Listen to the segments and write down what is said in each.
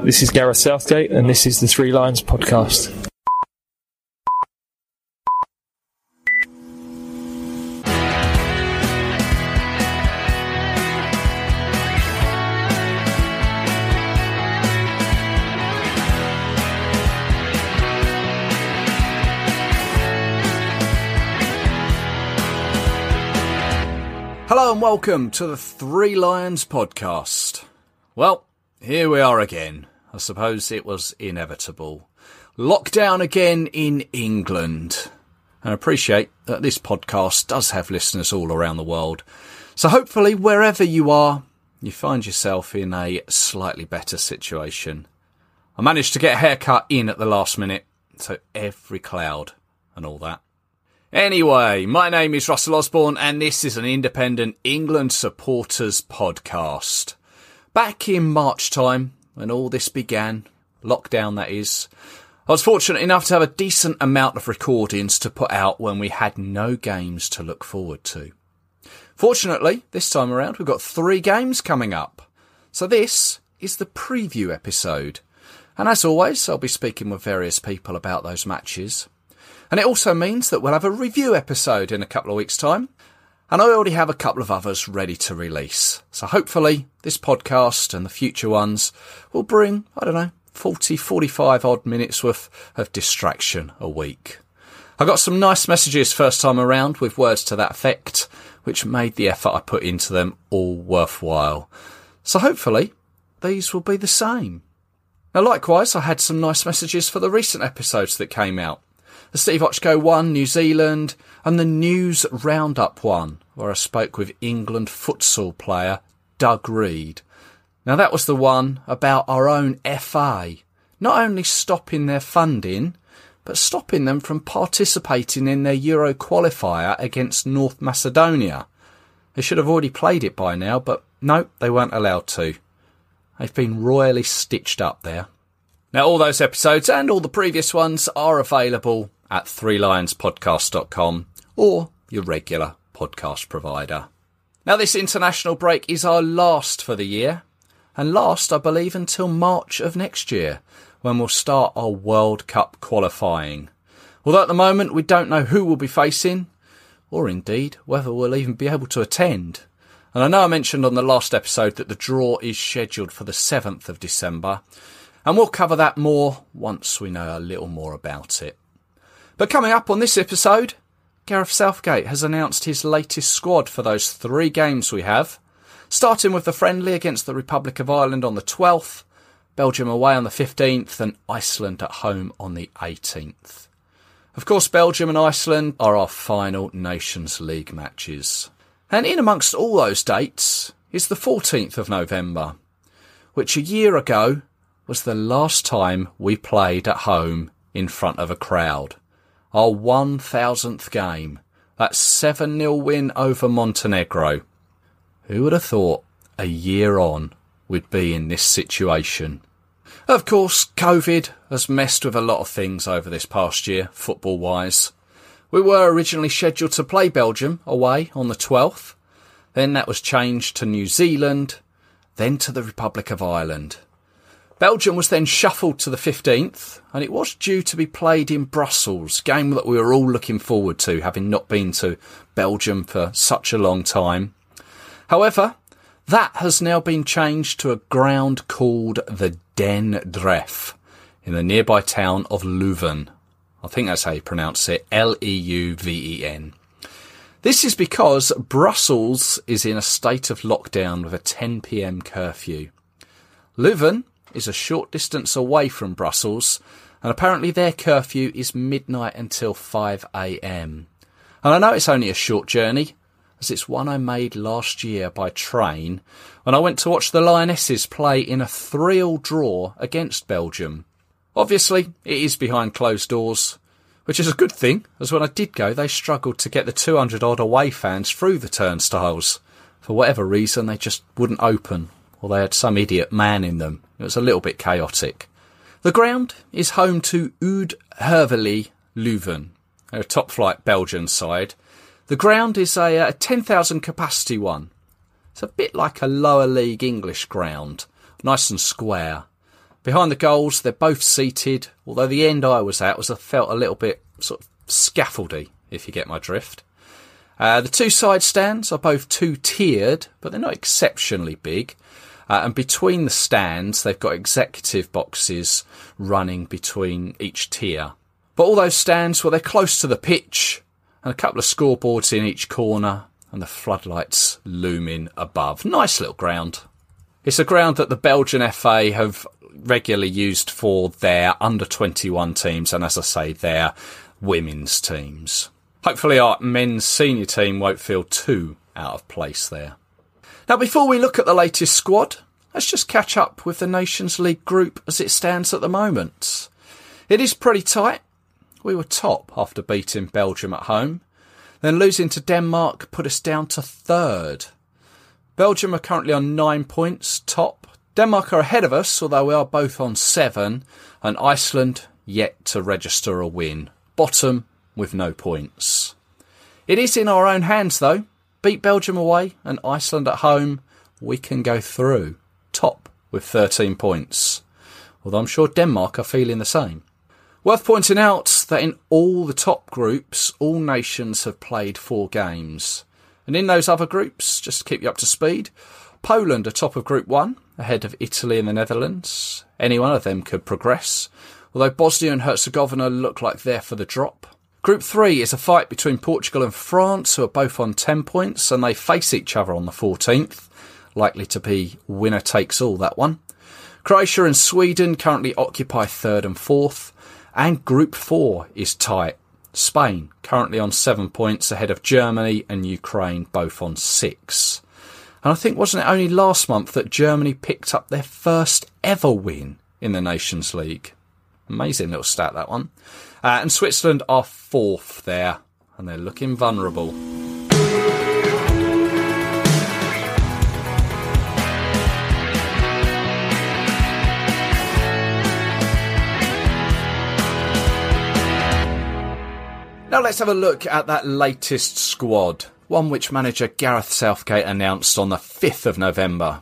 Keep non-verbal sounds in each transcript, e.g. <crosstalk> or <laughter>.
This is Gareth Southgate, and this is the Three Lions podcast. Hello and welcome to the Three Lions podcast. Well, here we are again. I suppose it was inevitable. Lockdown again in England. And I appreciate that this podcast does have listeners all around the world. So hopefully, wherever you are, you find yourself in a slightly better situation. I managed to get a haircut in at the last minute, so every cloud and all that. Anyway, my name is Russell Osborne, and this is an independent England supporters podcast. Back in March time, when all this began, lockdown that is, I was fortunate enough to have a decent amount of recordings to put out when we had no games to look forward to. Fortunately, this time around we've got three games coming up. So this is the preview episode. And as always, I'll be speaking with various people about those matches. And it also means that we'll have a review episode in a couple of weeks' time. And I already have a couple of others ready to release. So hopefully this podcast and the future ones will bring, I don't know, 40, 45 odd minutes worth of distraction a week. I got some nice messages first time around with words to that effect, which made the effort I put into them all worthwhile. So hopefully these will be the same. Now likewise, I had some nice messages for the recent episodes that came out the Steve Ochko one, New Zealand, and the News Roundup one, where I spoke with England futsal player Doug Reid. Now that was the one about our own FA, not only stopping their funding, but stopping them from participating in their Euro qualifier against North Macedonia. They should have already played it by now, but no, they weren't allowed to. They've been royally stitched up there. Now, all those episodes and all the previous ones are available at threelionspodcast.com or your regular podcast provider. Now, this international break is our last for the year, and last, I believe, until March of next year, when we'll start our World Cup qualifying. Although at the moment we don't know who we'll be facing, or indeed whether we'll even be able to attend. And I know I mentioned on the last episode that the draw is scheduled for the 7th of December, and we'll cover that more once we know a little more about it. But coming up on this episode, Gareth Southgate has announced his latest squad for those three games we have, starting with the friendly against the Republic of Ireland on the 12th, Belgium away on the 15th, and Iceland at home on the 18th. Of course, Belgium and Iceland are our final Nations League matches. And in amongst all those dates is the 14th of November, which a year ago was the last time we played at home in front of a crowd our 1000th game. That 7 0 win over Montenegro. Who would have thought a year on we'd be in this situation? Of course, COVID has messed with a lot of things over this past year, football wise. We were originally scheduled to play Belgium away on the 12th. Then that was changed to New Zealand, then to the Republic of Ireland. Belgium was then shuffled to the 15th, and it was due to be played in Brussels, game that we were all looking forward to, having not been to Belgium for such a long time. However, that has now been changed to a ground called the Den Dreef in the nearby town of Leuven. I think that's how you pronounce it, L-E-U-V-E-N. This is because Brussels is in a state of lockdown with a 10pm curfew. Leuven is a short distance away from Brussels, and apparently their curfew is midnight until 5am. And I know it's only a short journey, as it's one I made last year by train when I went to watch the Lionesses play in a 3-all draw against Belgium. Obviously, it is behind closed doors, which is a good thing, as when I did go, they struggled to get the 200 odd away fans through the turnstiles. For whatever reason, they just wouldn't open, or they had some idiot man in them. It was a little bit chaotic. The ground is home to Oud Heverlee Leuven, a top flight Belgian side. The ground is a, a 10,000 capacity one. It's a bit like a lower league English ground, nice and square. Behind the goals, they're both seated, although the end I was at was I felt a little bit sort of scaffoldy, if you get my drift. Uh, the two side stands are both two tiered, but they're not exceptionally big. Uh, and between the stands, they've got executive boxes running between each tier. But all those stands, well, they're close to the pitch, and a couple of scoreboards in each corner, and the floodlights looming above. Nice little ground. It's a ground that the Belgian FA have regularly used for their under 21 teams, and as I say, their women's teams. Hopefully, our men's senior team won't feel too out of place there. Now, before we look at the latest squad, let's just catch up with the Nations League group as it stands at the moment. It is pretty tight. We were top after beating Belgium at home. Then losing to Denmark put us down to third. Belgium are currently on nine points, top. Denmark are ahead of us, although we are both on seven. And Iceland yet to register a win. Bottom with no points. It is in our own hands, though. Beat Belgium away and Iceland at home, we can go through. Top with 13 points. Although I'm sure Denmark are feeling the same. Worth pointing out that in all the top groups, all nations have played four games. And in those other groups, just to keep you up to speed, Poland are top of Group 1, ahead of Italy and the Netherlands. Any one of them could progress, although Bosnia and Herzegovina look like they're for the drop. Group 3 is a fight between Portugal and France, who are both on 10 points, and they face each other on the 14th. Likely to be winner takes all, that one. Croatia and Sweden currently occupy third and fourth, and Group 4 is tight. Spain currently on seven points ahead of Germany and Ukraine, both on six. And I think wasn't it only last month that Germany picked up their first ever win in the Nations League? Amazing little stat that one. Uh, and Switzerland are fourth there, and they're looking vulnerable. Now let's have a look at that latest squad, one which manager Gareth Southgate announced on the 5th of November.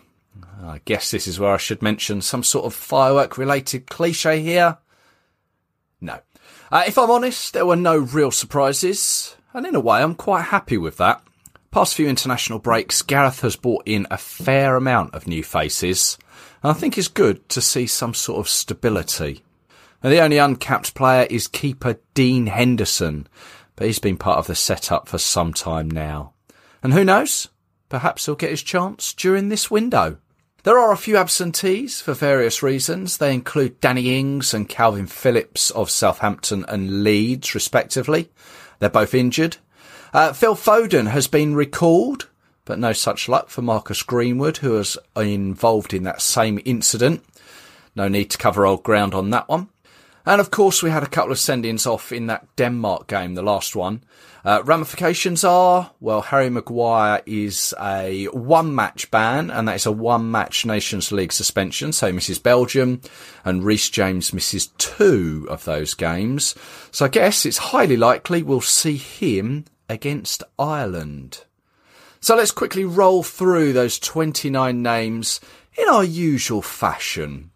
I guess this is where I should mention some sort of firework related cliche here. No. Uh, if I'm honest, there were no real surprises, and in a way, I'm quite happy with that. Past few international breaks, Gareth has brought in a fair amount of new faces, and I think it's good to see some sort of stability. Now, the only uncapped player is keeper Dean Henderson, but he's been part of the setup for some time now. And who knows? Perhaps he'll get his chance during this window. There are a few absentees for various reasons. They include Danny Ings and Kalvin Phillips of Southampton and Leeds, respectively. They're both injured. Uh, Phil Foden has been recalled, but no such luck for Marcus Greenwood, who was involved in that same incident. No need to cover old ground on that one. And of course, we had a couple of send-ins off in that Denmark game, the last one. Uh, ramifications are, well, Harry Maguire is a one match ban, and that is a one match Nations League suspension, so misses Belgium, and Reece James misses two of those games. So I guess it's highly likely we'll see him against Ireland. So let's quickly roll through those 29 names in our usual fashion.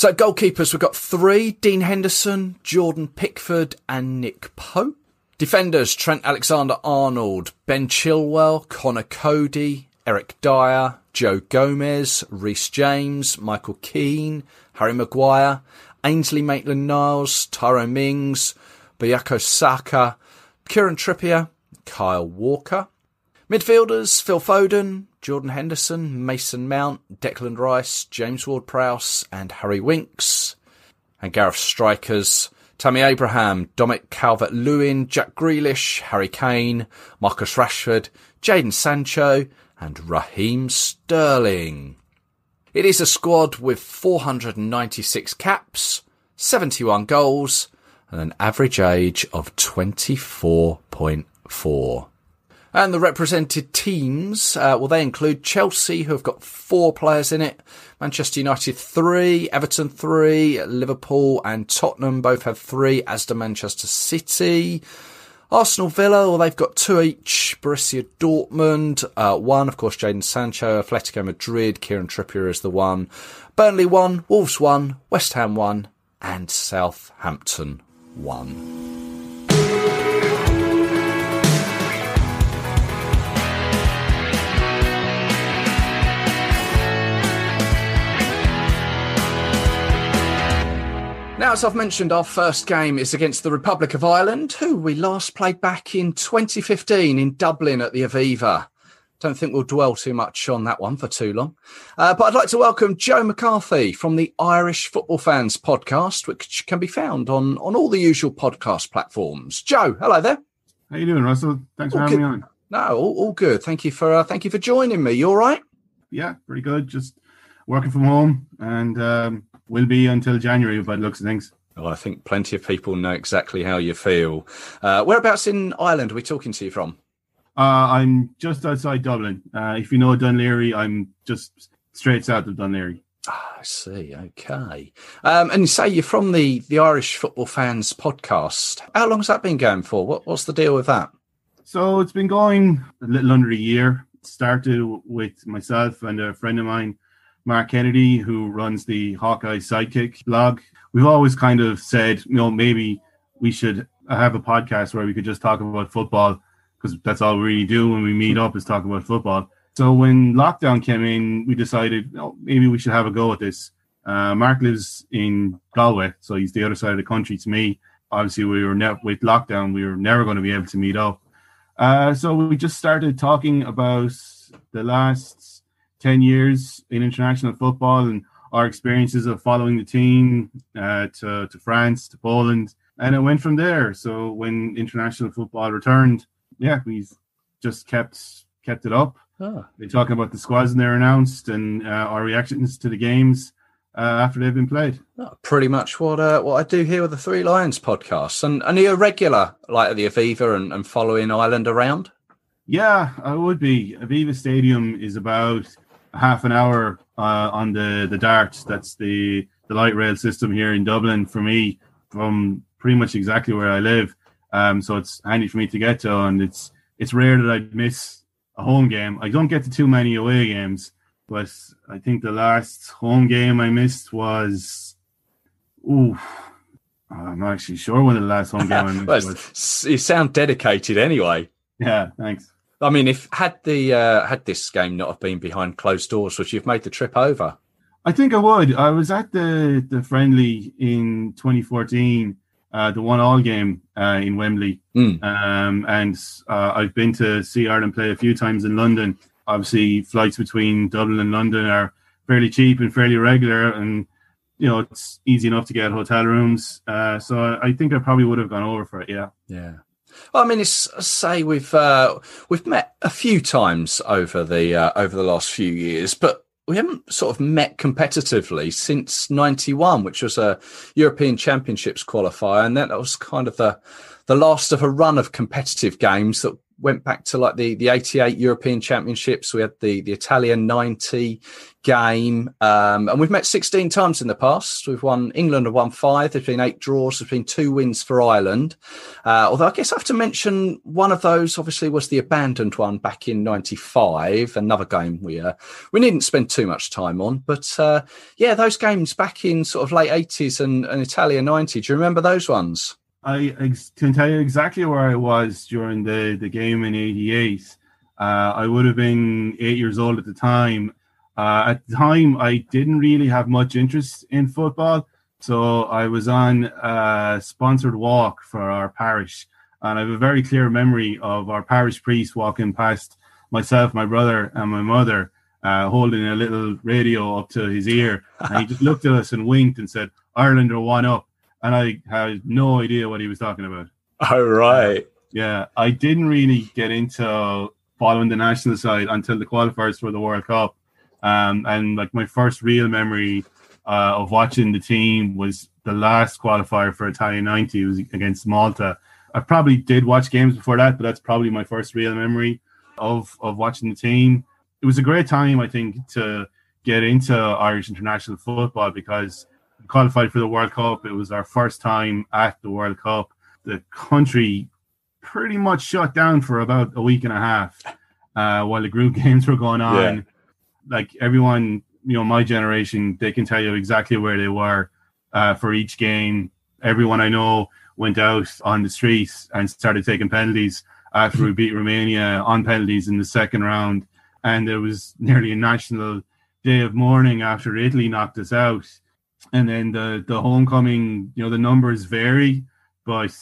So goalkeepers, we've got three, Dean Henderson, Jordan Pickford, and Nick Pope. Defenders Trent Alexander Arnold, Ben Chilwell, Conor Coady, Eric Dier, Joe Gomez, Reece James, Michael Keane, Harry Maguire, Ainsley Maitland Niles, Tyrone Mings, Bukayo Saka, Kieran Trippier, Kyle Walker. Midfielders Phil Foden, Jordan Henderson, Mason Mount, Declan Rice, James Ward Prowse, and Harry Winks. And Gareth strikers Tammy Abraham, Dominic Calvert Lewin, Jack Grealish, Harry Kane, Marcus Rashford, Jadon Sancho, and Raheem Sterling. It is a squad with 496 caps, 71 goals, and an average age of 24.4. And the represented teams, uh, well, they include Chelsea, who have got four players in it, Manchester United three, Everton three, Liverpool and Tottenham both have three, as do Manchester City. Arsenal Villa, well, they've got two each. Borussia Dortmund, uh, one, of course, Jadon Sancho. Atletico Madrid, Kieran Trippier is the one. Burnley one, Wolves one, West Ham one, and Southampton one. Now, as I've mentioned, our first game is against the Republic of Ireland, who we last played back in 2015 in Dublin at the Aviva. Don't think we'll dwell too much on that one for too long. Uh, but I'd like to welcome Joe McCarthy from the Irish Football Fans podcast, which can be found on, on all the usual podcast platforms. Joe, hello there. How are you doing, Russell? Thanks all for having good. me on. No, all, all, good. Thank you for uh, thank you for joining me. You all right? Yeah, pretty good. Just working from home and um, will be until January by the looks of things. Well, I think plenty of people know exactly how you feel. Uh, whereabouts in Ireland are we talking to you from? Uh, I'm just outside Dublin. Uh, if you know Laoghaire, I'm just straight south of Laoghaire. Ah, I see. Okay. Um, and you say you're from the, the Irish Football Fans podcast. How long has that been going for? What, what's the deal with that? So it's been going a little under a year. It started with myself and a friend of mine Mark Kennedy, who runs the Hawkeye Sidekick blog. We've always kind of said, you know, maybe we should have a podcast where we could just talk about football because that's all we really do when we meet up is talk about football. So when lockdown came in, we decided, know, maybe we should have a go at this. Uh, Mark lives in Galway, so he's the other side of the country to me. Obviously, we were ne- with lockdown, we were never going to be able to meet up. Uh, so we just started talking about the last 10 years in international football and our experiences of following the team uh, to, to France, to Poland, and it went from there. So when international football returned, yeah, we've just kept kept it up. Oh. They're talking about the squads and they're announced and uh, our reactions to the games uh, after they've been played. Oh, pretty much what uh, what I do here with the Three Lions podcast. And, and are you a regular like at the Aviva and, and following Ireland around? Yeah, I would be. Aviva Stadium is about half an hour uh, on the the Dart. That's the the light rail system here in Dublin for me from pretty much exactly where I live. Um, so it's handy for me to get to, and it's it's rare that I miss a home game. I don't get to too many away games, but I think the last home game I missed was, ooh, I'm not actually sure when the last home game I <laughs> missed well, was. You sound dedicated anyway. Yeah, thanks. I mean, if had the uh, had this game not have been behind closed doors, would you have made the trip over? I think I would. I was at the the friendly in 2014, uh, the one all game uh, in Wembley, mm. um, and uh, I've been to see Ireland play a few times in London. Obviously, flights between Dublin and London are fairly cheap and fairly regular, and you know it's easy enough to get hotel rooms. Uh, so I think I probably would have gone over for it. Yeah. Yeah. Well, I mean, it's say we've uh, we've met a few times over the uh, over the last few years, but we haven't sort of met competitively since '91, which was a European Championships qualifier, and that was kind of the the last of a run of competitive games that went back to like the, the 88 European Championships. We had the, the Italian 90 game. Um, and we've met 16 times in the past. We've won, England have won five. There's been eight draws. There's been two wins for Ireland. Uh, although I guess I have to mention one of those obviously was the abandoned one back in 95. Another game we, uh, we needn't spend too much time on. But uh, yeah, those games back in sort of late 80s and, and Italia 90. Do you remember those ones? I ex- can tell you exactly where I was during the, the game in '88. Uh, I would have been eight years old at the time. Uh, at the time, I didn't really have much interest in football, so I was on a sponsored walk for our parish, and I have a very clear memory of our parish priest walking past myself, my brother, and my mother, uh, holding a little radio up to his ear, and he just looked at us and winked and said, "Ireland are one up." And I had no idea what he was talking about. Oh right. Yeah, I didn't really get into following the national side until the qualifiers for the World Cup. Um, and like my first real memory uh, of watching the team was the last qualifier for Italia 90 it was against Malta. I probably did watch games before that, but that's probably my first real memory of of watching the team. It was a great time, I think, to get into Irish international football because qualified for the World Cup. It was our first time at the World Cup. The country pretty much shut down for about a week and a half uh, while the group <laughs> games were going on. Yeah. Like everyone, you know, my generation, they can tell you exactly where they were uh, for each game. Everyone I know went out on the streets and started taking penalties after we <laughs> beat Romania on penalties in the second round. And there was nearly a national day of mourning after Italy knocked us out. And then the, the homecoming, you know, the numbers vary, but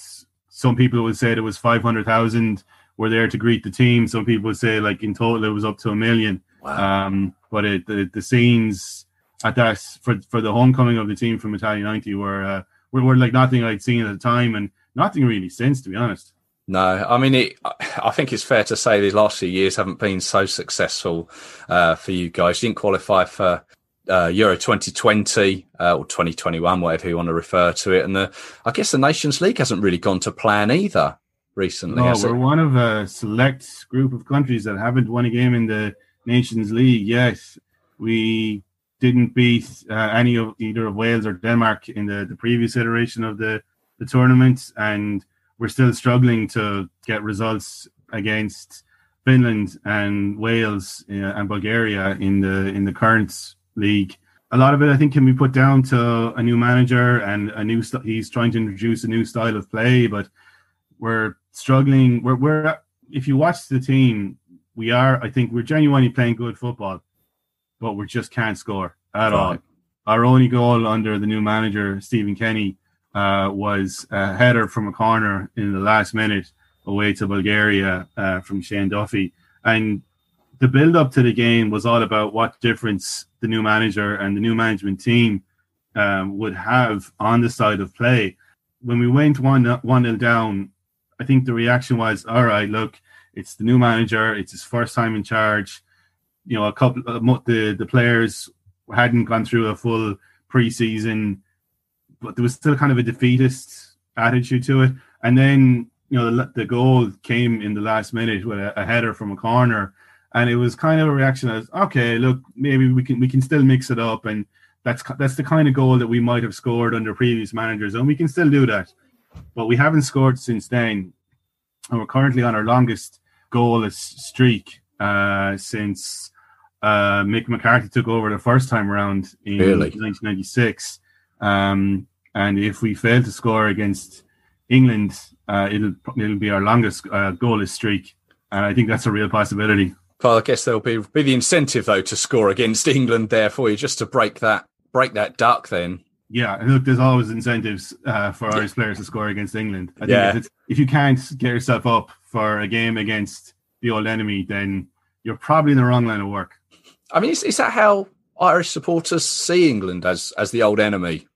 some people would say it was 500,000 were there to greet the team. Some people would say like in total it was up to a million. Wow. Um, but it, the, the scenes at that for, for the homecoming of the team from Italia 90 were, uh, were, were like nothing I'd seen at the time and nothing really since, to be honest. No, I mean, it, I think it's fair to say these last few years haven't been so successful uh, for you guys. You didn't qualify for uh, Euro 2020 uh, or 2021, whatever you want to refer to it, and the I guess the Nations League hasn't really gone to plan either recently. No, we're it? one of a select group of countries that haven't won a game in the Nations League. Yes, we didn't beat uh, any of either of Wales or Denmark in the, the previous iteration of the, the tournament, and we're still struggling to get results against Finland and Wales uh, and Bulgaria in the in the current league. A lot of it, I think, can be put down to a new manager and a new. St- he's trying to introduce a new style of play, but we're struggling. We're, we're if you watch the team, we are. I think we're genuinely playing good football, but we just can't score at right. all. Our only goal under the new manager Stephen Kenny uh, was a header from a corner in the last minute away to Bulgaria uh, from Shane Duffy. And the build up to the game was all about what difference the new manager and the new management team um, would have on the side of play. When we went one one nil down, I think the reaction was, "All right, look, it's the new manager. It's his first time in charge. You know, a couple of the the players hadn't gone through a full preseason but there was still kind of a defeatist attitude to it. And then you know the, the goal came in the last minute with a, a, header from a corner, and it was kind of a reaction as okay, look, maybe we can we can still mix it up, and that's that's the kind of goal that we might have scored under previous managers, and we can still do that. But we haven't scored since then, and we're currently on our longest goalless streak uh, since uh, Mick McCarthy took over the first time around in really? 1996. Um, and if we fail to score against England, uh, it'll it'll be our longest uh, goalless streak, and I think that's a real possibility. Well, I guess there'll be be the incentive though to score against England there for you, just to break that break that duck. Then, yeah, look, there's always incentives uh, for Irish players to score against England. I think yeah. if, if you can't get yourself up for a game against the old enemy, then you're probably in the wrong line of work. I mean, is, is that how Irish supporters see England as as the old enemy?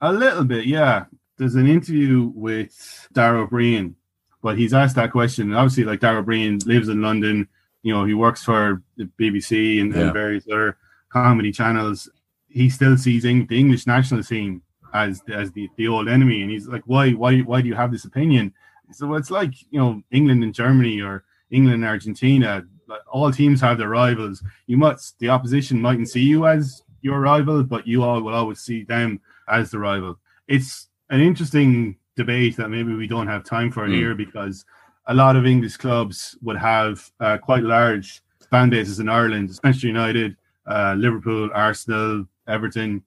A little bit, yeah. There's an interview with Dara Breen, but he's asked that question. And obviously, like Dara Breen lives in London. You know, he works for the BBC and, yeah. and various other comedy channels. He still sees the English national team as as the, the old enemy, and he's like, why why why do you have this opinion? So it's like you know England and Germany or England and Argentina. All teams have their rivals. You must the opposition mightn't see you as your rival, but you all will always see them as the rival. It's an interesting debate that maybe we don't have time for mm. here because a lot of English clubs would have uh, quite large fan bases in Ireland, Manchester United, uh, Liverpool, Arsenal, Everton,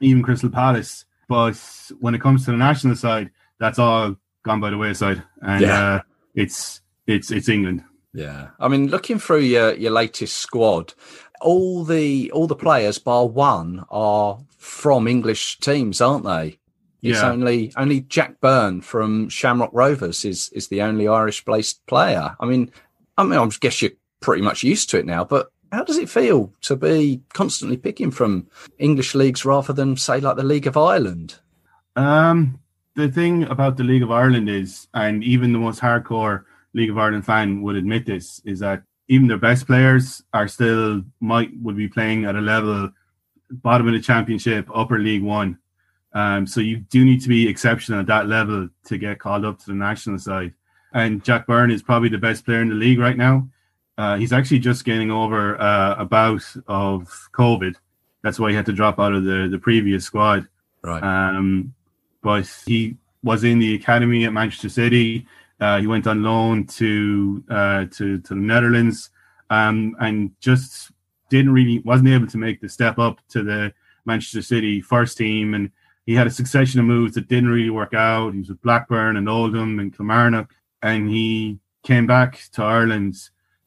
even Crystal Palace. But when it comes to the national side, that's all gone by the wayside, and yeah. uh, it's it's it's England. Yeah, I mean, looking through your your latest squad, all the all the players bar one are from English teams, aren't they? It's yeah. only only Jack Byrne from Shamrock Rovers is is the only Irish based player. I mean, I mean, I guess you're pretty much used to it now, but how does it feel to be constantly picking from English leagues rather than say like the League of Ireland? Um, the thing about the League of Ireland is, and even the most hardcore League of Ireland fan would admit this, is that even their best players are still might would be playing at a level bottom of the championship, upper league one. Um, so you do need to be exceptional at that level to get called up to the national side. And Jack Byrne is probably the best player in the league right now. Uh, he's actually just getting over uh, a bout of COVID. That's why he had to drop out of the, the previous squad. Right. Um, but he was in the academy at Manchester City Uh, he went on loan to uh, to to the Netherlands, um, and just didn't really wasn't able to make the step up to the Manchester City first team. And he had a succession of moves that didn't really work out. He was with Blackburn and Oldham and Kilmarnock, and he came back to Ireland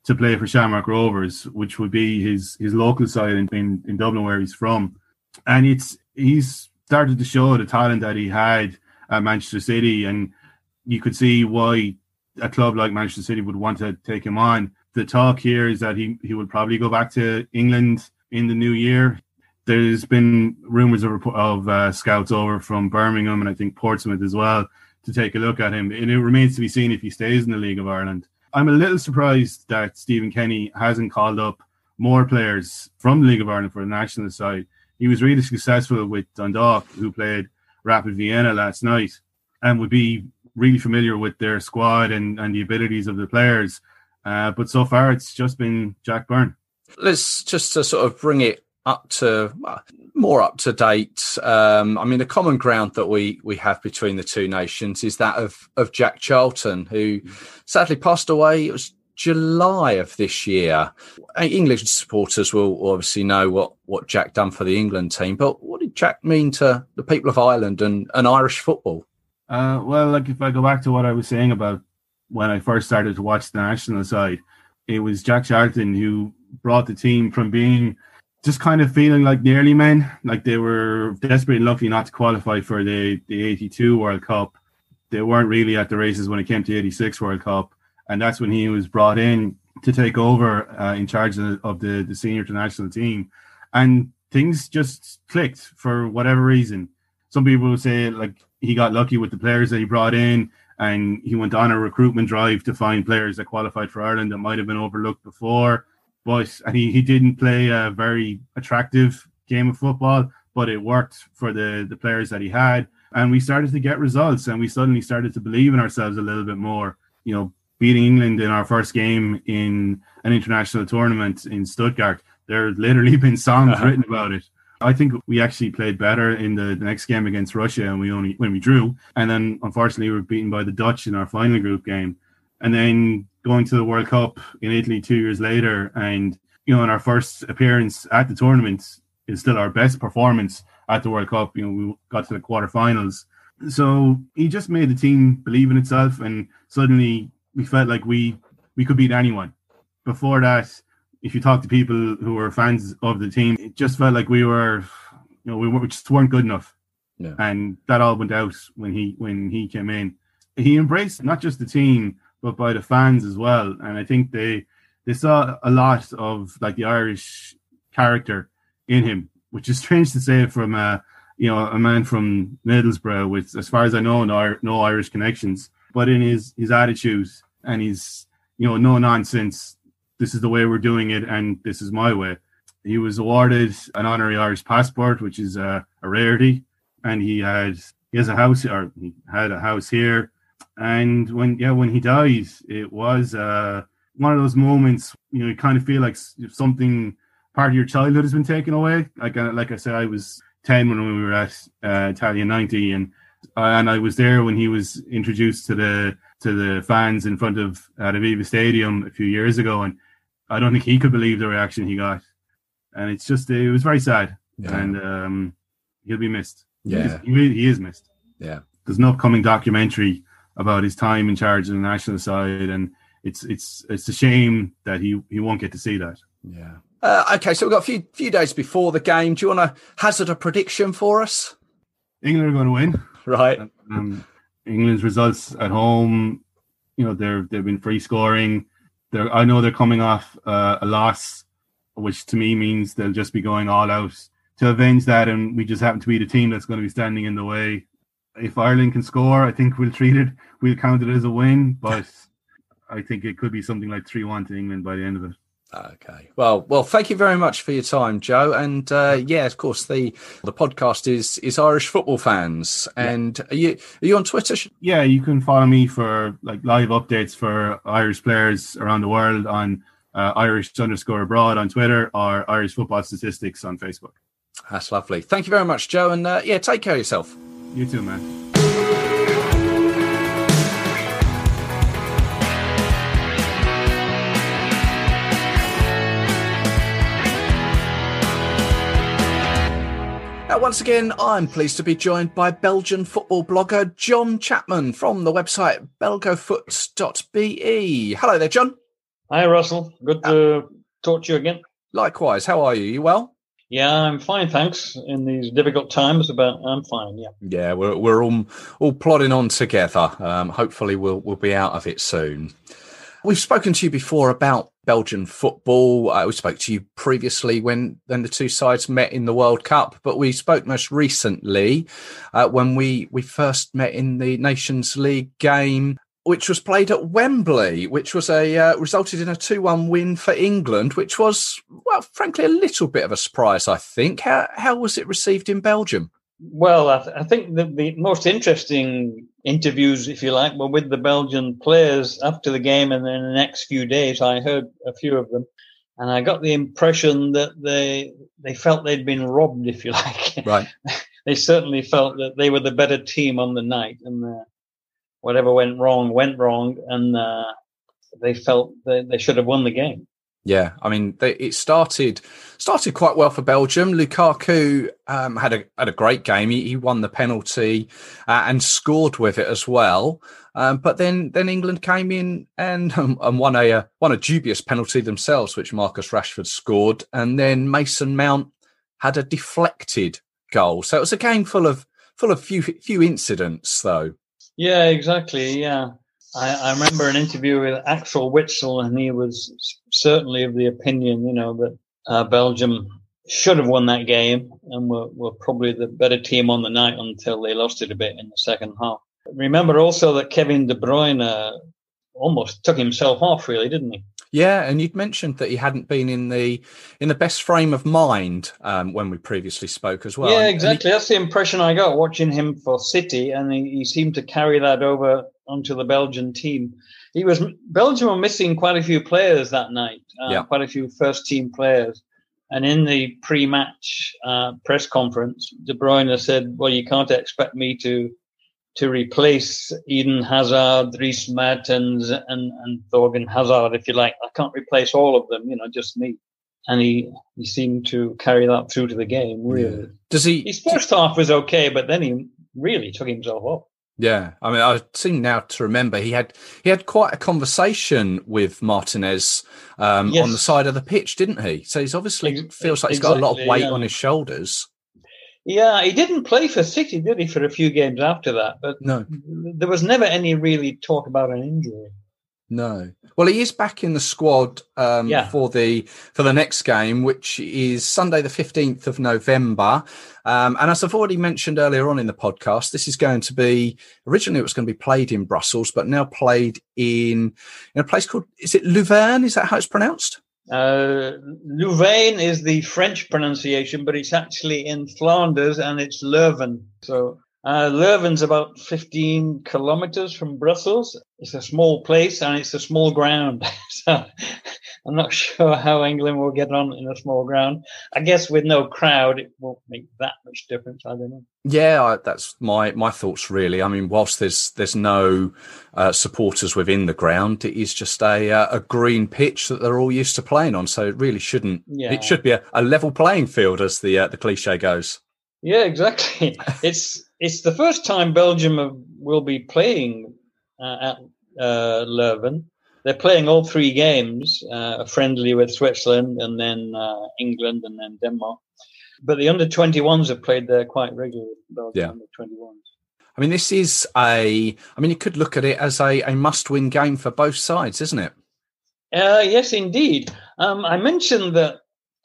to play for Shamrock Rovers, which would be his his local side in, in, in Dublin where he's from. And it's he's started to show the talent that he had at Manchester City, and you could see why a club like Manchester City would want to take him on. The talk here is that he he will probably go back to England in the new year. There's been rumours of, of uh, scouts over from Birmingham and I think Portsmouth as well to take a look at him. And it remains to be seen if he stays in the League of Ireland. I'm a little surprised that Stephen Kenny hasn't called up more players from the League of Ireland for the national side. He was really successful with Dundalk, who played Rapid Vienna last night, and would be really familiar with their squad and, and the abilities of the players. Uh, but so far, it's just been Jack Byrne. Let's just to sort of bring it up to more up to date. Um, I mean, the common ground that we we have between the two nations is that of of Jack Charlton, who sadly passed away. It was July of this year. English supporters will obviously know what what Jack done for the England team, but what did Jack mean to the people of Ireland and, and Irish football? Uh, well, like if I go back to what I was saying about when I first started to watch the national side, it was Jack Charlton who brought the team from being just kind of feeling like nearly men, like they were desperate and lucky not to qualify for the, the 82 World Cup. They weren't really at the races when it came to 86 World Cup. And that's when he was brought in to take over uh, in charge of, of the, the senior international team. And things just clicked for whatever reason. Some people would say like he got lucky with the players that he brought in and he went on a recruitment drive to find players that qualified for Ireland that might have been overlooked before but and he, he didn't play a very attractive game of football, but it worked for the the players that he had, and we started to get results, and we suddenly started to believe in ourselves a little bit more. You know, beating England in our first game in an international tournament in Stuttgart. There's literally <laughs> been songs uh-huh. written about it. I think we actually played better in the, the, next game against Russia, and we only when we drew, and then unfortunately we were beaten by the Dutch in our final group game, and then going to the World Cup in Italy two years later, and you know, in our first appearance at the tournament is still our best performance at the World Cup. You know, we got to the quarterfinals. So he just made the team believe in itself, and suddenly we felt like we we could beat anyone. Before that, if you talk to people who were fans of the team, it just felt like we were, you know, we, were, we just weren't good enough. Yeah. And that all went out when he when he came in. He embraced not just the team, but by the fans as well. And I think they they saw a lot of like the Irish character in him, which is <laughs> strange to say from a you know a man from Middlesbrough with, as far as I know, no, no Irish connections. But in his his attitude and his you know no nonsense. This is the way we're doing it, and this is my way. He was awarded an honorary Irish passport, which is a, a rarity, and he had he has a house or he had a house here and when yeah, when he died, it was uh, one of those moments you know you kind of feel like something part of your childhood has been taken away. Like uh, like I said, I was ten when we were at uh, Italia ninety, and uh, and I was there when he was introduced to the to the fans in front of the Aviva Stadium a few years ago, and I don't think he could believe the reaction he got, and it's just it was very sad, yeah. and um, he'll be missed. Yeah, he is, he is missed. Yeah, there's an upcoming documentary about his time in charge of the national side, and it's it's it's a shame that he he won't get to see that. Yeah. Uh, okay, so we've got a few few days before the game. Do you want to hazard a prediction for us? England are going to win. Right. Um, England's results at home, you know, they're they've been free scoring. They're I know they're coming off uh, a loss, which to me means they'll just be going all out to avenge that, and we just happen to be the team that's going to be standing in the way if Ireland can score, I think we'll treat it, we'll count it as a win. But <laughs> I think it could be something like three one to England by the end of it. Okay. Well, well, thank you very much for your time, Joe. And uh, yeah, of course, the the podcast is is Irish football fans. And yeah. are you are you on Twitter? Yeah, you can follow me for like live updates for Irish players around the world on uh, Irish underscore abroad on Twitter or Irish football statistics on Facebook. That's lovely. Thank you very much, Joe. And uh, yeah, take care of yourself. You too, man. once again, I'm pleased to be joined by Belgian football blogger John Chapman from the website belgofoot.be. Hello there, John. Hi, Russell. Good uh, to uh, talk to you again. Likewise. How are you? You well? Yeah, I'm fine, thanks. In these difficult times, but I'm fine. Yeah. Yeah, we're we're all all plodding on together. Um, hopefully, we'll we'll be out of it soon. We've spoken to you before about Belgian football. Uh, we spoke to you previously when when the two sides met in the World Cup, but we spoke most recently uh, when we we first met in the Nations League game, which was played at Wembley, which was a uh, resulted in a two one win for England, which was well, frankly, a little bit of a surprise. I think. How how was it received in Belgium? Well, I, th- I think the, the most interesting interviews, if you like, were with the Belgian players after the game, and then in the next few days, I heard a few of them, and I got the impression that they they felt they'd been robbed, if you like. Right. <laughs> they certainly felt that they were the better team on the night, and uh, whatever went wrong went wrong, and uh, they felt that they should have won the game. Yeah, I mean, they, it started started quite well for Belgium. Lukaku um, had a had a great game. He, he won the penalty uh, and scored with it as well. Um, but then then England came in and <laughs> um, and won a uh, won a dubious penalty themselves, which Marcus Rashford scored, and then Mason Mount had a deflected goal. So it was a game full of full of few few incidents, though. Yeah, exactly. Yeah. I, I, remember an interview with Axel Witsel, and he was certainly of the opinion, you know, that uh, Belgium should have won that game and were, were probably the better team on the night until they lost it a bit in the second half. Remember also that Kevin De Bruyne uh, almost took himself off, really, didn't he? Yeah, and you'd mentioned that he hadn't been in the in the best frame of mind um, when we previously spoke as well. Yeah, exactly. He, That's the impression I got watching him for City, and he, he, seemed to carry that over onto the Belgian team. He was Belgium were missing quite a few players that night, uh, yeah. quite a few first team players. And in the pre-match uh, press conference, De Bruyne said, "Well, you can't expect me to to replace Eden Hazard, Dries Mertens, and, and Thorgan Hazard, if you like. I can't replace all of them, you know, just me. And he, he seemed to carry that through to the game, really. Yeah. Does he? His first half was okay, but then he really took himself off. Yeah, I mean, I seem now to remember he had he had quite a conversation with Martinez um, yes. on the side of the pitch, didn't he? So he's obviously feels like he's got a lot of weight yeah. on his shoulders. Yeah, he didn't play for City, did he, for a few games after that? But no, there was never any really talk about an injury. No. Well, he is back in the squad um, yeah. for the for the next game, which is Sunday, the fifteenth of November. Um, and as I've already mentioned earlier on in the podcast, this is going to be originally it was going to be played in Brussels, but now played in in a place called is it Louvain? Is that how it's pronounced? Uh, Louvain is the French pronunciation, but it's actually in Flanders and it's Leuven. So uh, Leuven's about 15 kilometers from Brussels. It's a small place and it's a small ground. <laughs> so I'm not sure how England will get on in a small ground. I guess with no crowd, it won't make that much difference. I don't know. Yeah, that's my my thoughts really. I mean, whilst there's there's no uh, supporters within the ground, it is just a uh, a green pitch that they're all used to playing on. So it really shouldn't. Yeah. It should be a, a level playing field, as the uh, the cliche goes. Yeah, exactly. <laughs> it's it's the first time Belgium will be playing uh, at uh, Leuven. They're playing all three games, uh, friendly with Switzerland and then uh, England and then Denmark. But the under 21s have played there quite regularly. Belgium yeah. under 21s. I mean, this is a. I mean, you could look at it as a, a must-win game for both sides, isn't it? Uh, yes, indeed. Um, I mentioned that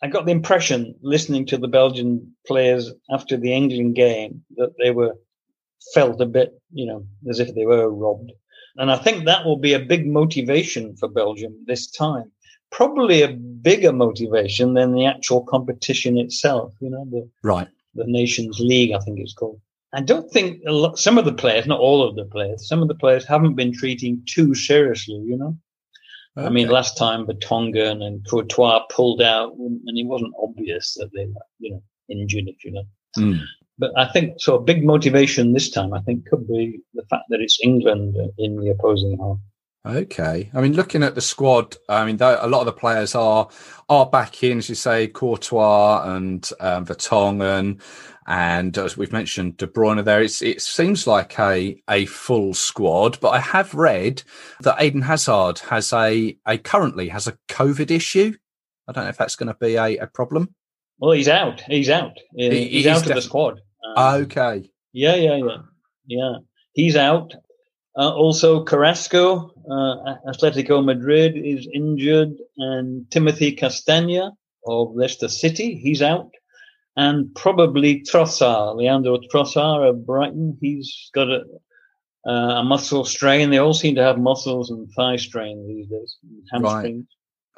I got the impression, listening to the Belgian players after the England game, that they were felt a bit, you know, as if they were robbed. And I think that will be a big motivation for Belgium this time. Probably a bigger motivation than the actual competition itself, you know, the, right. the Nations League, I think it's called. I don't think lot, some of the players, not all of the players, some of the players haven't been treating too seriously, you know. Okay. I mean, last time Vertonghen and Courtois pulled out, and it wasn't obvious that they were, you know, injured, if you know. Mm. But I think so. A big motivation this time, I think, could be the fact that it's England in the opposing half. Okay. I mean, looking at the squad, I mean, a lot of the players are are back in, as you say, Courtois and um, Vertonghen, and as we've mentioned, De Bruyne. There, it's, it seems like a a full squad. But I have read that Eden Hazard has a a currently has a COVID issue. I don't know if that's going to be a, a problem. Well, he's out. He's out. He's, he's, out def- of the squad. Um, okay. Yeah, yeah, yeah, yeah. He's out. Uh, also, Carrasco, uh, Atletico Madrid is injured, and Timothy Castagne of Leicester City, he's out. And probably Trossard, Leandro Trossard of Brighton, he's got a, uh, a muscle strain. They all seem to have muscles and thigh strain these days, hamstrings.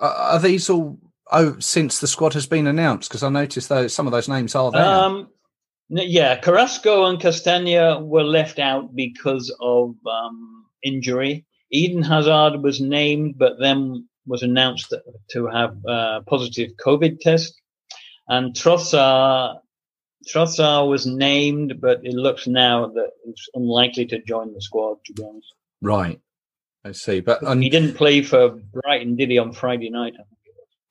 Right. are these all oh since the squad has been announced? Because I noticed those some of those names are there. Um, yeah, Carrasco and Castagne were left out because of um, injury. Eden Hazard was named, but then was announced to have a positive COVID test. And Trossard, Trossard was named, but it looks now that he's unlikely to join the squad, to be honest. Right. I see. But he didn't play for Brighton, did he, on Friday night?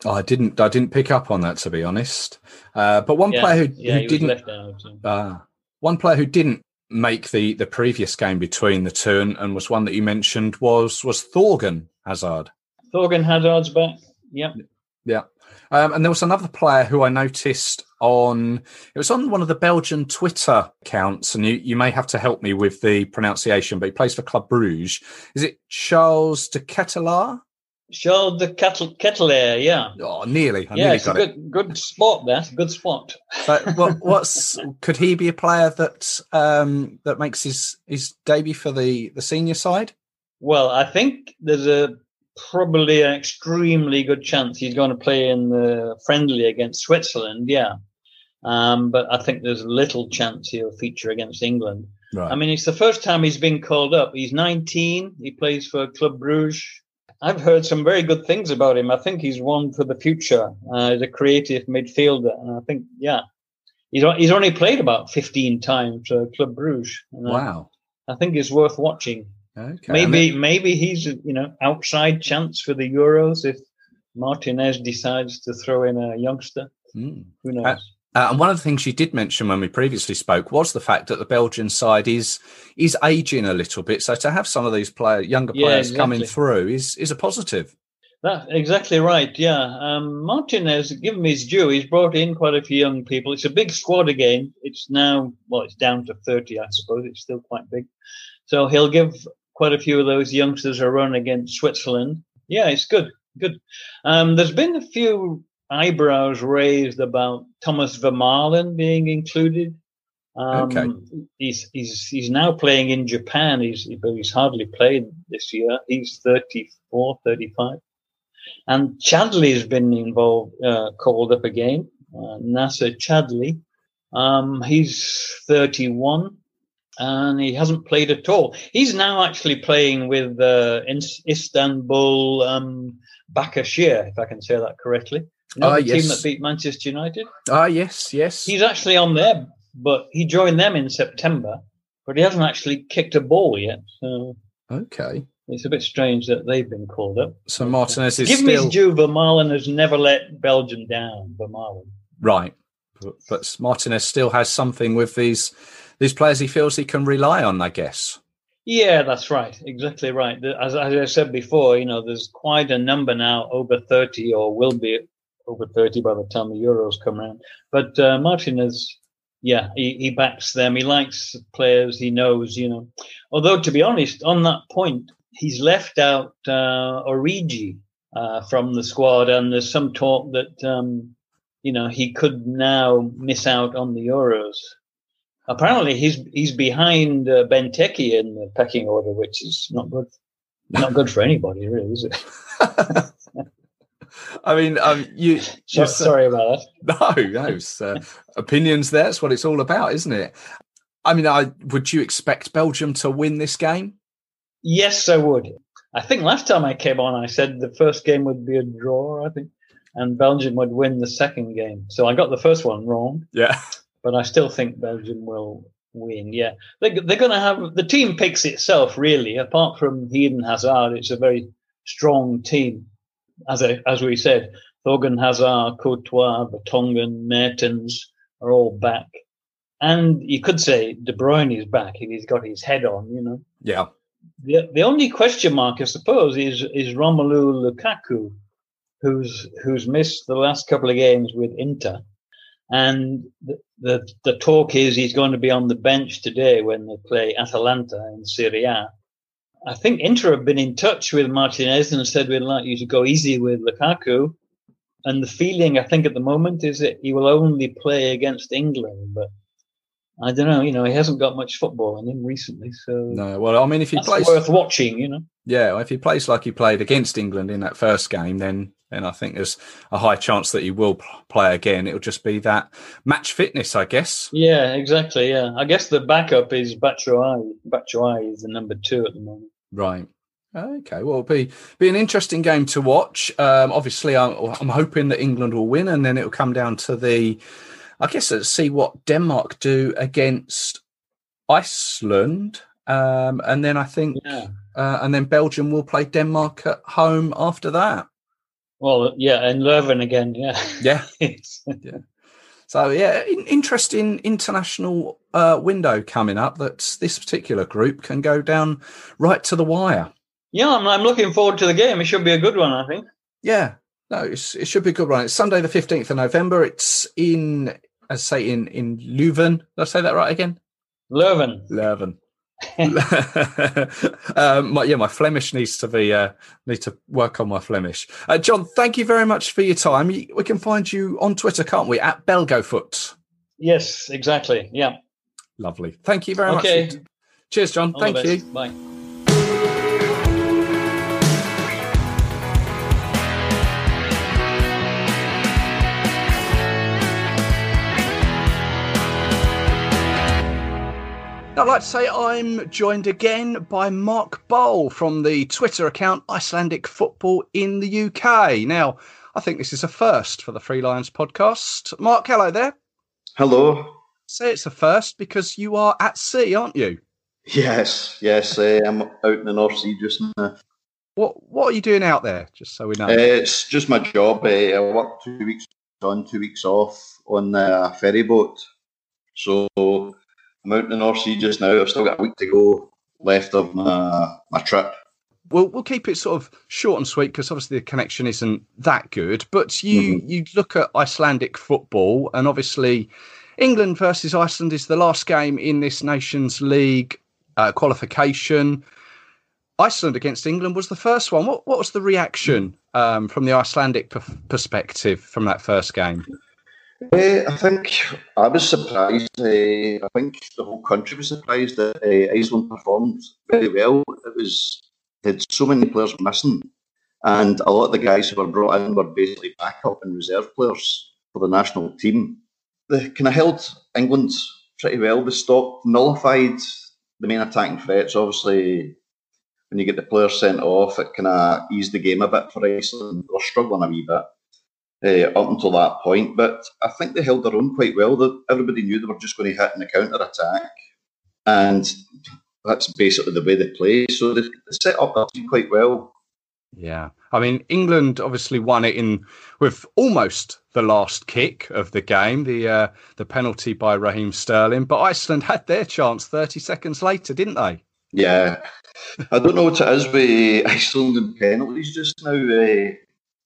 Oh, I didn't. I didn't pick up on that to be honest. Uh, but one yeah, player who, yeah, who didn't. Out, so. uh, one player who didn't make the the previous game between the two and, and was one that you mentioned was was Thorgan Hazard. Thorgan Hazard's back. Yep. Yeah. Um, and there was another player who I noticed on it was on one of the Belgian Twitter accounts, and you, you may have to help me with the pronunciation, but he plays for Club Bruges. Is it Charles De Ketelaere? Showed the kettle Ketelaere, yeah. Oh, nearly. I yeah, nearly it's got a it. good good spot there. Good spot. But what, what's <laughs> could he be a player that um, that makes his his debut for the the senior side? Well, I think there's a probably an extremely good chance he's going to play in the friendly against Switzerland. Yeah, um, but I think there's little chance he'll feature against England. Right. I mean, it's the first time he's been called up. He's 19. He plays for Club Bruges. I've heard some very good things about him. I think he's one for the future. Uh, he's a creative midfielder, and I think, yeah, he's he's only played about fifteen times for Club Bruges. Wow, I, I think it's worth watching. Okay. Maybe maybe he's you know outside chance for the Euros if Martinez decides to throw in a youngster. Mm. Who knows? Uh, and one of the things you did mention when we previously spoke was the fact that the Belgian side is is aging a little bit. So to have some of these player, younger Yeah, players exactly. coming through is is a positive. That's exactly right. Yeah, um, Martinez, give him his due. He's brought in quite a few young people. It's a big squad again. It's now well, it's down to thirty, I suppose. It's still quite big, so he'll give quite a few of those youngsters a run against Switzerland. Yeah, it's good, good. Um, there's been a few eyebrows raised about Thomas Vermaelen being included. Um, Okay. He's he's he's now playing in Japan. He's but he's hardly played this year. He's 34, 35. And Chadli has been involved, uh, called up again. Uh, Nacer Chadli. Um, he's 31 and he hasn't played at all. He's now actually playing with uh, in- Istanbul um, Basaksehir, if I can say that correctly. You know Ah, the team yes. that beat Manchester United? Ah, yes, yes. He's actually on there, but he joined them in September, but he hasn't actually kicked a ball yet. So okay. it's a bit strange that they've been called up. So Martinez is Give still his due. Vermaelen has never let Belgium down. Vermaelen. right, but, but Martinez still has something with these these players. He feels he can rely on. I guess. Yeah, that's right. Exactly right. As, as I said before, you know, there's quite a number now over 30 or will be over 30 by the time the Euros come around. But uh, Martinez, yeah, he, he backs them. He likes players he knows, you know. Although, to be honest, on that point, he's left out uh, Origi uh, from the squad, and there's some talk that, um, you know, he could now miss out on the Euros. Apparently, he's he's behind uh, Benteke in the pecking order, which is not good. Not good for anybody, really, is it? <laughs> I mean, um, you. <laughs> You're- sorry about that. <laughs> No, no. uh, opinions. there, That's what it's all about, isn't it? I mean, I would you expect Belgium to win this game? Yes, I would. I think last time I came on, I said the first game would be a draw. I think, and Belgium would win the second game. So I got the first one wrong, Yeah. but I still think Belgium will win. Yeah, they, they're going to have the team picks itself really. Apart from Eden Hazard, it's a very strong team. As I, as we said, Thorgan Hazard, Courtois, Vertonghen, Mertens are all back, and you could say De Bruyne is back if he's got his head on. You know. Yeah. The the only question mark, I suppose, is is Romelu Lukaku, who's who's missed the last couple of games with Inter and the, the, the talk is he's going to be on the bench today when they play Atalanta in Serie A. I think Inter have been in touch with Martinez and said we'd like you to go easy with Lukaku. And the feeling I think at the moment is that he will only play against England, but I don't know. You know, he hasn't got much football in him recently, so no. Well, I mean, if he plays worth watching, you know. Yeah, if he plays like he played against England in that first game, then then I think there's a high chance that he will play again. It'll just be that match fitness, I guess. Yeah, exactly. Yeah, I guess the backup is Batshuayi. Batshuayi is the number two at the moment. Right. Okay, well, it'll be be an interesting game to watch. Um, obviously, I'm, I'm hoping that England will win, and then it'll come down to the, I guess, let's see what Denmark do against Iceland, um, and then I think, yeah. uh, and then Belgium will play Denmark at home after that. Well, yeah, and Leuven again, yeah, yeah, <laughs> yeah. So yeah, interesting international uh, window coming up. That this particular group can go down right to the wire. Yeah, I'm, I'm looking forward to the game. It should be a good one, I think. Yeah, no, it should be a good one. It's Sunday the fifteenth of November. It's in, as I say, in in Leuven. Did I say that right again? Leuven. Leuven. <laughs> um, my, yeah, my Flemish needs to be uh, need to work on my Flemish. Uh, John, thank you very much for your time. We can find you on Twitter, can't we? At Belgofoot. Yes, exactly. Yeah. Lovely. Thank you very okay. much. Cheers, John. All thank you. Bye. I'd like to say I'm joined again by Marc Boal from the Twitter account Icelandic Football in the UK. Now, I think this is a first for the Three Lions podcast. Mark, hello there. Hello. Say it's a first because you are at sea, aren't you? Yes, yes. Uh, I'm out in the North Sea just now. What What are you doing out there? Just so we know. Uh, it's just my job. Uh, I work two weeks on, two weeks off on a ferry boat. So I'm out in the North Sea just now. I've still got a week to go left of my my trip. Well, we'll keep it sort of short and sweet because obviously the connection isn't that good. But you mm-hmm. you look at Icelandic football, and obviously England versus Iceland is the last game in this Nations League uh, qualification. Iceland against England was the first one. What what was the reaction um, from the Icelandic p- perspective from that first game? Uh, I think I was surprised. Uh, I think the whole country was surprised that uh, Iceland performed very well. It was had so many players missing, and a lot of the guys who were brought in were basically backup and reserve players for the national team. They kind of held England pretty well. They stopped, nullified the main attacking threats. Obviously, when you get the players sent off, it kind of eased the game a bit for Iceland. They were struggling a wee bit uh, up until that point. But I think they held their own quite well. That everybody knew they were just going to hit in the counter attack, and that's basically the way they play. So they, set up quite well. Yeah, I mean England obviously won it in with almost the last kick of the game, the uh, the penalty by Raheem Sterling. But Iceland had their chance thirty seconds later, didn't they? Yeah, I don't know what it is with Iceland and penalties just now. Uh,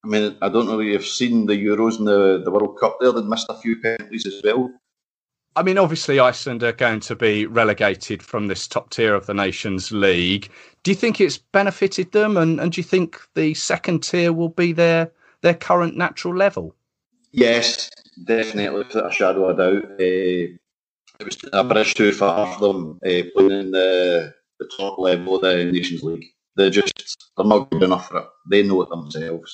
I mean, I don't know if you've seen the Euros and the, the World Cup there, they missed a few penalties as well. I mean, obviously, Iceland are going to be relegated from this top tier of the Nations League. Do you think it's benefited them, and, and do you think the second tier will be their their current natural level? Yes, definitely, without a shadow of a doubt. Uh, it was a bridge too far for them uh, playing in the, the top level of the Nations League. They're just they're not good enough for it. They know it themselves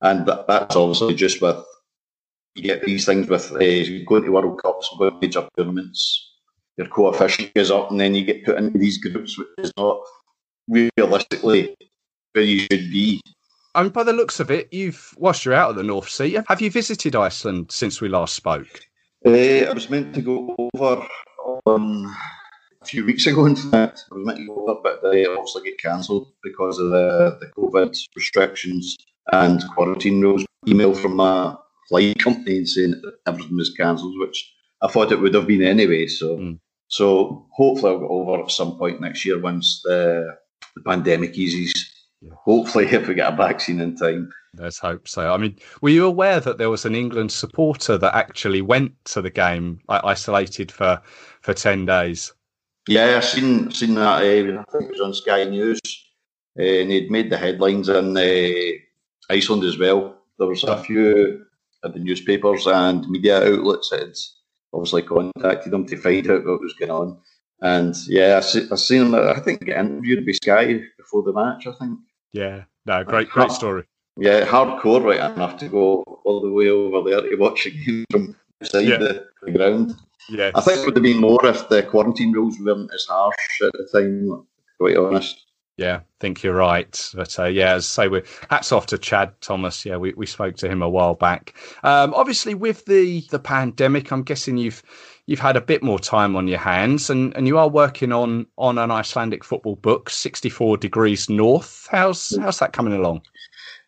and that, that's obviously just with you get these things with uh, going to World Cups, going to major tournaments, your coefficient goes up, and then you get put into these groups, which is not realistically where you should be. Mean, by the looks of it, you've whilst you're out of the North Sea, have you visited Iceland since we last spoke? Uh, I was meant to go over on a few weeks ago, in fact. I was meant to go but they obviously get cancelled because of the, the COVID restrictions and quarantine rules. Email from my flight company and saying everything was cancelled, which I thought it would have been anyway. So, mm. so hopefully I'll get over at some point next year once the, the pandemic eases. Yeah. Hopefully, <laughs> if we get a vaccine in time. Let's hope so. I mean, were you aware that there was an England supporter that actually went to the game, like, isolated for for ten days? Yeah, I seen seen that. Uh, I think it was on Sky News, uh, and he'd made the headlines in uh, Iceland as well. There was a few the newspapers and media outlets had obviously contacted him to find out what was going on. And yeah, I, see, I seen him. I think get interviewed by Sky before the match. I think. Yeah, no, great, great story. Yeah, hardcore right enough to go all the way over there to watch a game from outside yeah. the, the ground. Yeah, I think it would have been more if the quarantine rules weren't as harsh at the time. Quite honest. Yeah, I think you're right. But uh, yeah, as I say, we're hats off to Chad Thomas. Yeah, we, we spoke to him a while back. Um, obviously, with the the pandemic, I'm guessing you've you've had a bit more time on your hands, and, and you are working on on an Icelandic football book, 64 degrees north. How's how's that coming along?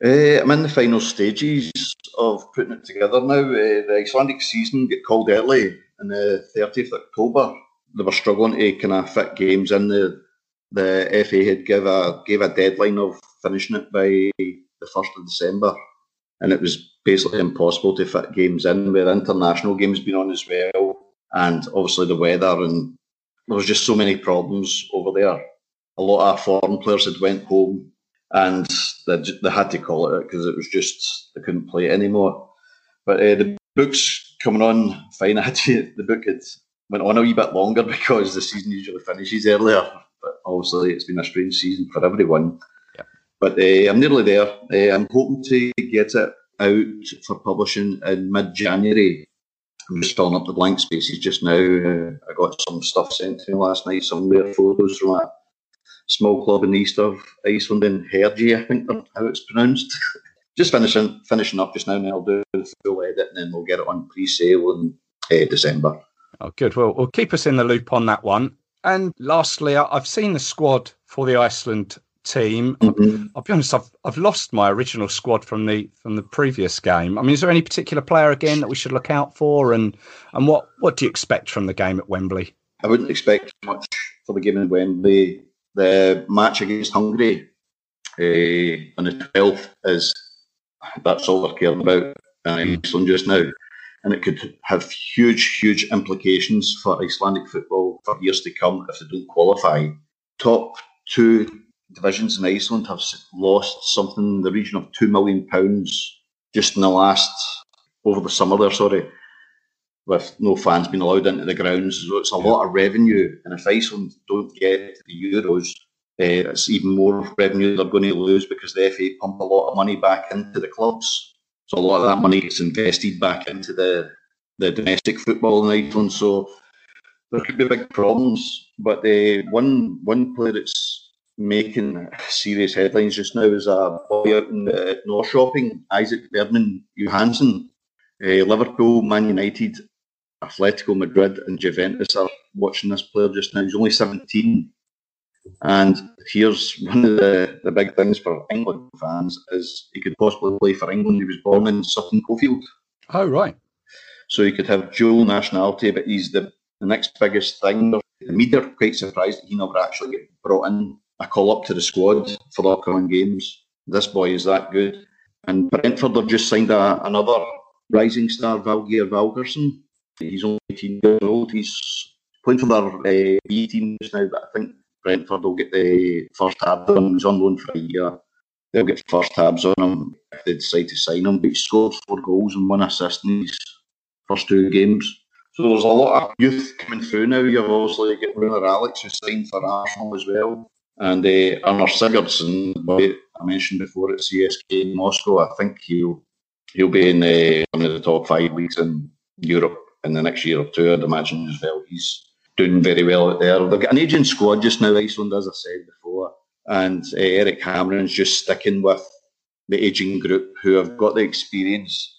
Uh, I'm in the final stages of putting it together now. Uh, the Icelandic season get called early on the 30th of October. They were struggling to kind of fit games in the the FA had give a gave a deadline of finishing it by the first of December, and it was basically impossible to fit games in. With international games being on as well, and obviously the weather, and there was just so many problems over there. A lot of foreign players had went home, and they, they had to call it because it was just they couldn't play it anymore. But uh, the book's coming on fine. <laughs> I had to, the book had went on a wee bit longer <laughs> because the season usually finishes earlier but obviously it's been a strange season for everyone. Yeah. But uh, I'm nearly there. Uh, I'm hoping to get it out for publishing in mid January. I'm just filling up the blank spaces just now. Uh, I got some stuff sent to me last night, some rare photos from a small club in the east of Iceland in Herji, I think that's how it's pronounced. <laughs> just finishing finishing up just now, and I'll do the full edit, and then we'll get it on pre-sale in uh, December. Oh, good. Well, we'll keep us in the loop on that one. And lastly, I've seen the squad for the Iceland team. Mm-hmm. I'll be honest, I've I've lost my original squad from the from the previous game. I mean, is there any particular player again that we should look out for, and and what what do you expect from the game at Wembley? I wouldn't expect much for the game at Wembley. The match against Hungary uh, on the twelfth is that's all they're caring about in Iceland just now and it could have huge, huge implications for Icelandic football for years to come if they don't qualify. Top two divisions in Iceland have lost something in the region of two million pounds just in the last over the summer there. Sorry, with no fans being allowed into the grounds, so it's a lot of revenue. And if Iceland don't get the Euros, uh, it's even more revenue they're going to lose because the FA pump a lot of money back into the clubs. So a lot of that money gets invested back into the, the domestic football in Iceland. So there could be big problems. But the one one player that's making serious headlines just now is a boy out in the North Shopping, Isak Bergmann Johannesson. Uh, Liverpool, Man United, Atletico Madrid, and Juventus are watching this player just now. He's only 17. And here's one of the, the big things for England fans is he could possibly play for England. He was born in Sutton Coldfield. Oh, right. So he could have dual nationality, but he's the, the next biggest thing. The media are quite surprised that he never actually get brought in a call up to the squad for the upcoming games. This boy is that good. And Brentford have just signed a, another rising star, Valgeir Valgeirsson. He's only 18 years old. He's playing for their uh, B team just now, but I think Brentford will get the first tab on him. He's on loan for a year. They'll get first tabs on him if they decide to sign him. But he scored four goals and one assist in his first two games. So there's a lot of youth coming through now. You've obviously got Runar Alex who signed for Arsenal as well. And uh, Arnor Sigurdsson, I mentioned before at CSKA Moscow, I think he'll he'll be in uh, one of the top five leagues in Europe in the next year or two, I'd imagine as well. He's doing very well out there. They've got an aging squad just now, Iceland, as I said before, and uh, Erik Hamrén's just sticking with the aging group who have got the experience.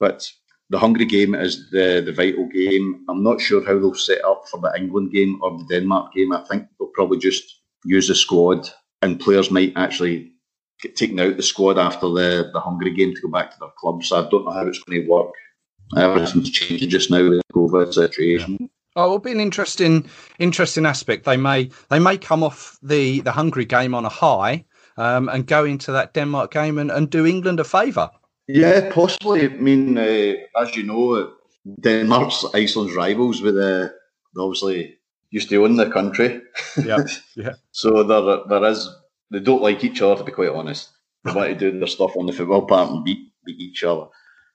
But the Hungary game is the, the vital game. I'm not sure how they'll set up for the England game or the Denmark game. I think they'll probably just use the squad, and players might actually get taken out the squad after the, the Hungary game to go back to their clubs. So I don't know how it's going to work. Everything's changing just now with the COVID situation. Oh, it'll be an interesting, interesting aspect. They may, they may come off the the Hungary game on a high, um, and go into that Denmark game and, and do England a favour. Yeah, possibly. I mean, uh, as you know, Denmark's Iceland's rivals with uh, obviously used to own the country. Yeah, <laughs> yeah. so there, there is. They don't like each other, to be quite honest. They <laughs> want to do their stuff on the football part and beat beat each other.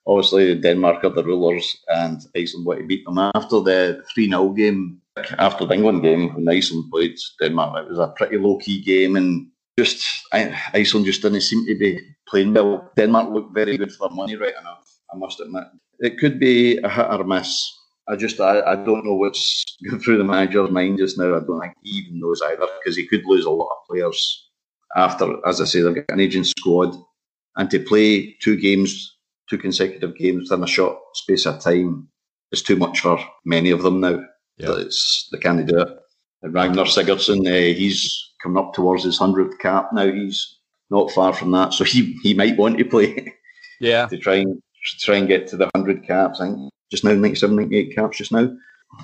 Obviously, Denmark are the rulers, and Iceland want to beat them. After the three 0 game, after the England game when Iceland played Denmark, it was a pretty low key game, and just Iceland just didn't seem to be playing well. Denmark looked very good for money right enough, I must admit. It could be a hit or miss. I just I, I don't know what's <laughs> going through the manager's mind just now. I don't think he even knows either because he could lose a lot of players after, as I say, they've got an aging squad, and to play two games, two consecutive games in a short space of time is too much for many of them now. Yeah. It's, they can't do it. And Ragnar Sigurdsson, uh, he's coming up towards his hundredth cap now. He's not far from that, so he he might want to play. <laughs> Yeah, to try and to try and get to the hundred caps. I think just now 97, 98 caps just now.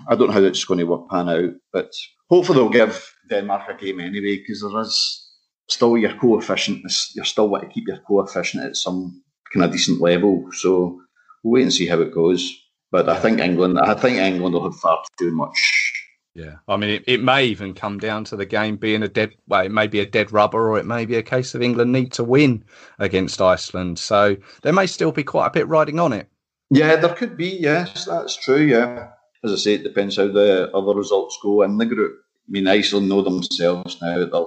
I don't know how it's going to work pan out, but hopefully they'll give Denmark a game anyway because there is still your coefficient. You're still want to keep your coefficient at some kind of decent level. So we'll wait and see how it goes. But I think England, I think England will have far too much yeah, I mean, it, it may even come down to the game being a dead. Well, it may be a dead rubber, or it may be a case of England need to win against Iceland. So there may still be quite a bit riding on it. Yeah, there could be. Yes, that's true. Yeah, as I say, it depends how the other results go in the group. I mean, Iceland know themselves now; they're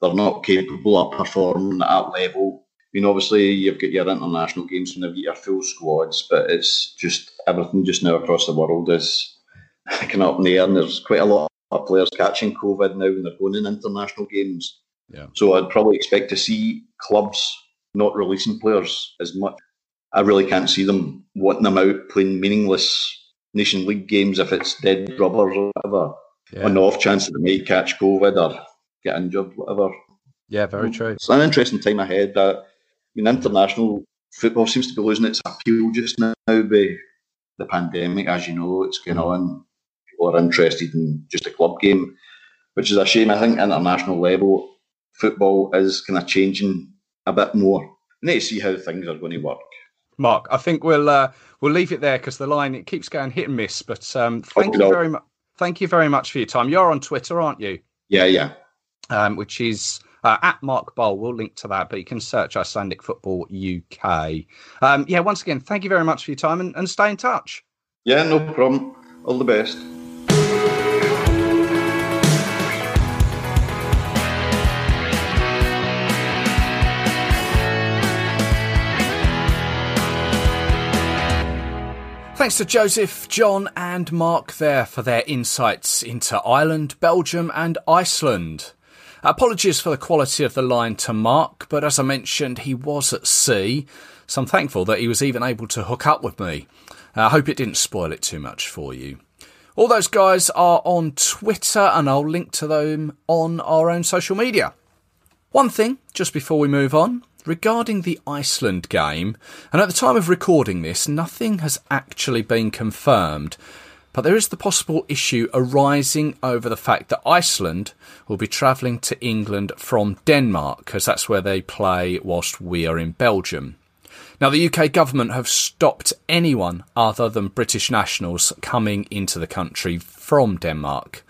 they're not capable of performing at that level. I mean, obviously, you've got your international games and you've got your full squads, but it's just everything just now across the world is <laughs> picking up in the air, and there's quite a lot of players catching COVID now and they're going in international games. Yeah. So I'd probably expect to see clubs not releasing players as much. I really can't see them wanting them out playing meaningless Nation League games if it's dead mm. rubbers or whatever. Yeah. On the off chance that they may catch COVID or get injured, whatever. Yeah, very mm. true. It's an interesting time ahead. That I mean, international football seems to be losing its appeal just now by the pandemic. As you know, it's going on people are interested in just a club game, which is a shame. I think international level football is kind of changing a bit more. We need to see how things are going to work. Marc, I think we'll uh, we'll leave it there because the line it keeps going hit and miss. But um, thank you very much. Thank you very much for your time. You're on Twitter, aren't you? Yeah, yeah. Um, which is uh, at Marc Boal. We'll link to that, but you can search Icelandic Football UK. Um, yeah, once again, thank you very much for your time and, and stay in touch. Yeah, no problem. All the best. Thanks to Joseph, John, and Marc there for their insights into Ireland, Belgium, and Iceland. Apologies for the quality of the line to Marc, but as I mentioned, he was at sea, so I'm thankful that he was even able to hook up with me. Uh, I hope it didn't spoil it too much for you. All those guys are on Twitter, and I'll link to them on our own social media. One thing, just before we move on, regarding the Iceland game, and at the time of recording this, nothing has actually been confirmed, but there is the possible issue arising over the fact that Iceland will be travelling to England from Denmark, because that's where they play whilst we are in Belgium. Now, the UK government have stopped anyone other than British nationals coming into the country from Denmark.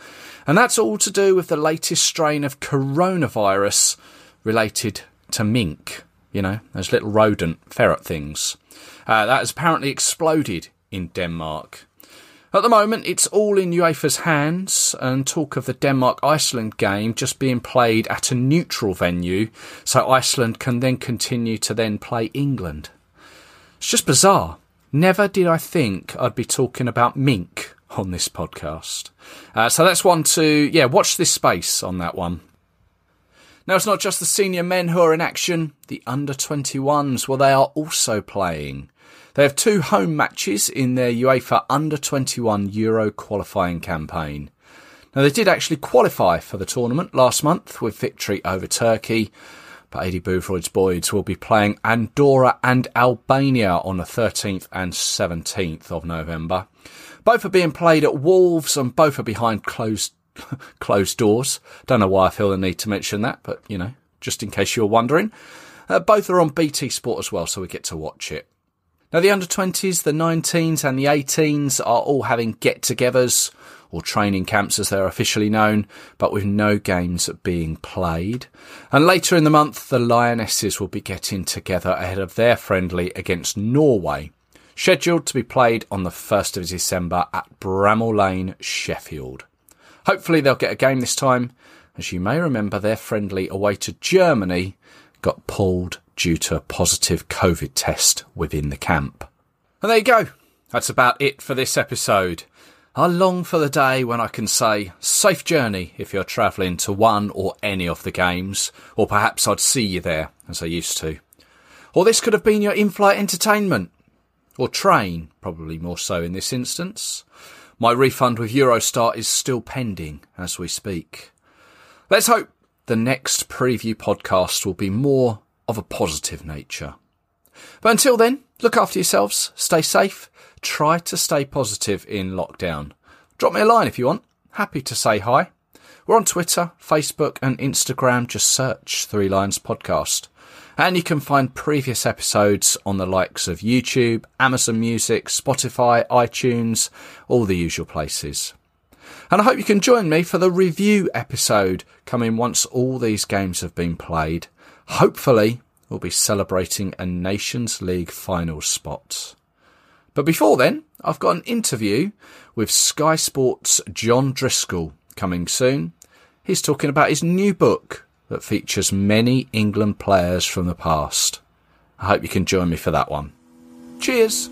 And that's all to do with the latest strain of coronavirus related to mink, you know, those little rodent ferret things. Uh, that has apparently exploded in Denmark. At the moment, it's all in UEFA's hands, and talk of the Denmark Iceland game just being played at a neutral venue, so Iceland can then continue to then play England. It's just bizarre. Never did I think I'd be talking about mink on this podcast. Uh, so that's one to, yeah, watch this space on that one. Now, it's not just the senior men who are in action, the under 21s, well, they are also playing. They have two home matches in their UEFA Under 21 Euro qualifying campaign. Now, they did actually qualify for the tournament last month with victory over Turkey, but Aidy Boothroyd's Boys will be playing Andorra and Albania on the 13th and 17th of November. Both are being played at Wolves and both are behind closed <laughs> closed doors. Don't know why I feel the need to mention that, but you know, just in case you're wondering. Uh, both are on BT Sport as well, so we get to watch it. Now, the under 20s, the 19s, and the 18s are all having get togethers or training camps as they're officially known, but with no games being played. And later in the month, the Lionesses will be getting together ahead of their friendly against Norway, scheduled to be played on the 1st of December at Bramall Lane, Sheffield. Hopefully, they'll get a game this time. As you may remember, their friendly away to Germany got pulled due to a positive COVID test within the camp. And there you go. That's about it for this episode. I long for the day when I can say, safe journey if you're travelling to one or any of the games, or perhaps I'd see you there, as I used to. Or this could have been your in flight entertainment. Or train, probably more so in this instance. My refund with Eurostar is still pending as we speak. Let's hope the next preview podcast will be more of a positive nature. But until then, look after yourselves, stay safe, try to stay positive in lockdown. Drop me a line if you want. Happy to say hi. We're on Twitter, Facebook, and Instagram. Just search Three Lions Podcast. And you can find previous episodes on the likes of YouTube, Amazon Music, Spotify, iTunes, all the usual places. And I hope you can join me for the review episode coming once all these games have been played. Hopefully, we'll be celebrating a Nations League final spot. But before then, I've got an interview with Sky Sports' John Driscoll coming soon. He's talking about his new book that features many England players from the past. I hope you can join me for that one. Cheers!